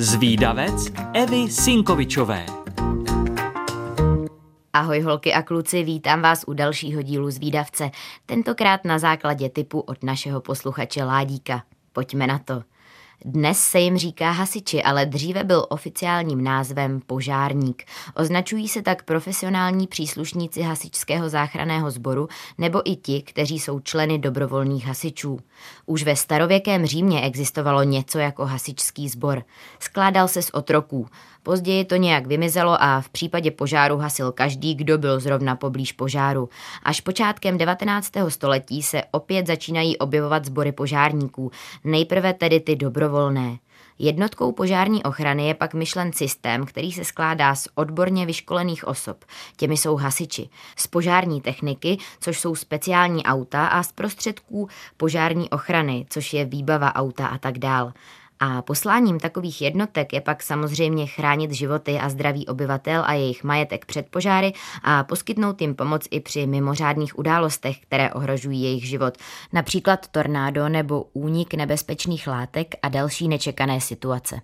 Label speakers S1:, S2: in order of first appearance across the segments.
S1: Zvídavec Evy Sinkovičové.
S2: Ahoj holky a kluci, vítám vás u dalšího dílu Zvídavce, tentokrát na základě typu od našeho posluchače Ládíka. Pojďme na to. Dnes se jim říká hasiči, ale dříve byl oficiálním názvem požárník. Označují se tak profesionální příslušníci hasičského záchranného sboru nebo i ti, kteří jsou členy dobrovolných hasičů. Už ve starověkém Římě existovalo něco jako hasičský sbor. Skládal se z otroků. Později to nějak vymizelo a v případě požáru hasil každý, kdo byl zrovna poblíž požáru. Až počátkem 19. století se opět začínají objevovat sbory požárníků, nejprve tedy ty dobrovolné. Jednotkou požární ochrany je pak myšlen systém, který se skládá z odborně vyškolených osob. Těmi jsou hasiči. Z požární techniky, což jsou speciální auta a z prostředků požární ochrany, což je výbava auta a tak dál. A posláním takových jednotek je pak samozřejmě chránit životy a zdraví obyvatel a jejich majetek před požáry a poskytnout jim pomoc i při mimořádných událostech, které ohrožují jejich život, například tornádo nebo únik nebezpečných látek a další nečekané situace.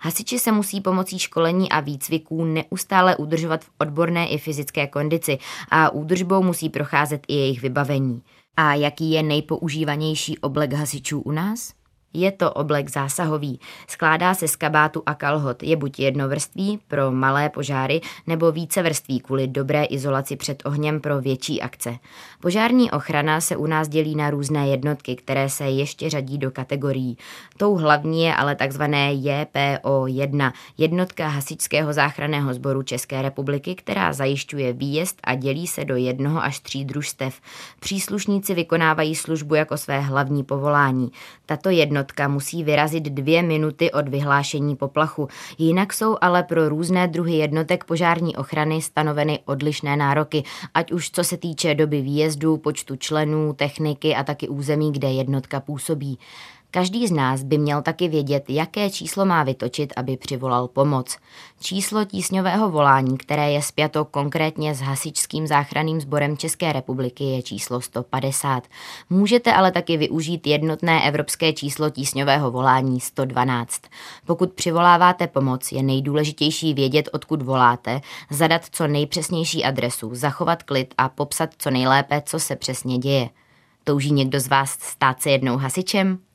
S2: Hasiči se musí pomocí školení a výcviků neustále udržovat v odborné i fyzické kondici a údržbou musí procházet i jejich vybavení. A jaký je nejpoužívanější oblek hasičů u nás? Je to oblek zásahový. Skládá se z kabátu a kalhot. Je buď jednovrství pro malé požáry nebo více vrství kvůli dobré izolaci před ohněm pro větší akce. Požární ochrana se u nás dělí na různé jednotky, které se ještě řadí do kategorií. Tou hlavní je ale takzvané JPO1, jednotka Hasičského záchranného sboru České republiky, která zajišťuje výjezd a dělí se do jednoho až tří družstev. Příslušníci vykonávají službu jako své hlavní povolání. Tato jednotka jednotka musí vyrazit dvě minuty od vyhlášení poplachu. Jinak jsou ale pro různé druhy jednotek požární ochrany stanoveny odlišné nároky, ať už co se týče doby výjezdu, počtu členů, techniky a taky území, kde jednotka působí. Každý z nás by měl taky vědět, jaké číslo má vytočit, aby přivolal pomoc. Číslo tísňového volání, které je spjato konkrétně s hasičským záchranným sborem České republiky, je číslo 150. Můžete ale taky využít jednotné evropské číslo tísňového volání 112. Pokud přivoláváte pomoc, je nejdůležitější vědět, odkud voláte, zadat co nejpřesnější adresu, zachovat klid a popsat co nejlépe, co se přesně děje. Touží někdo z vás stát se jednou hasičem?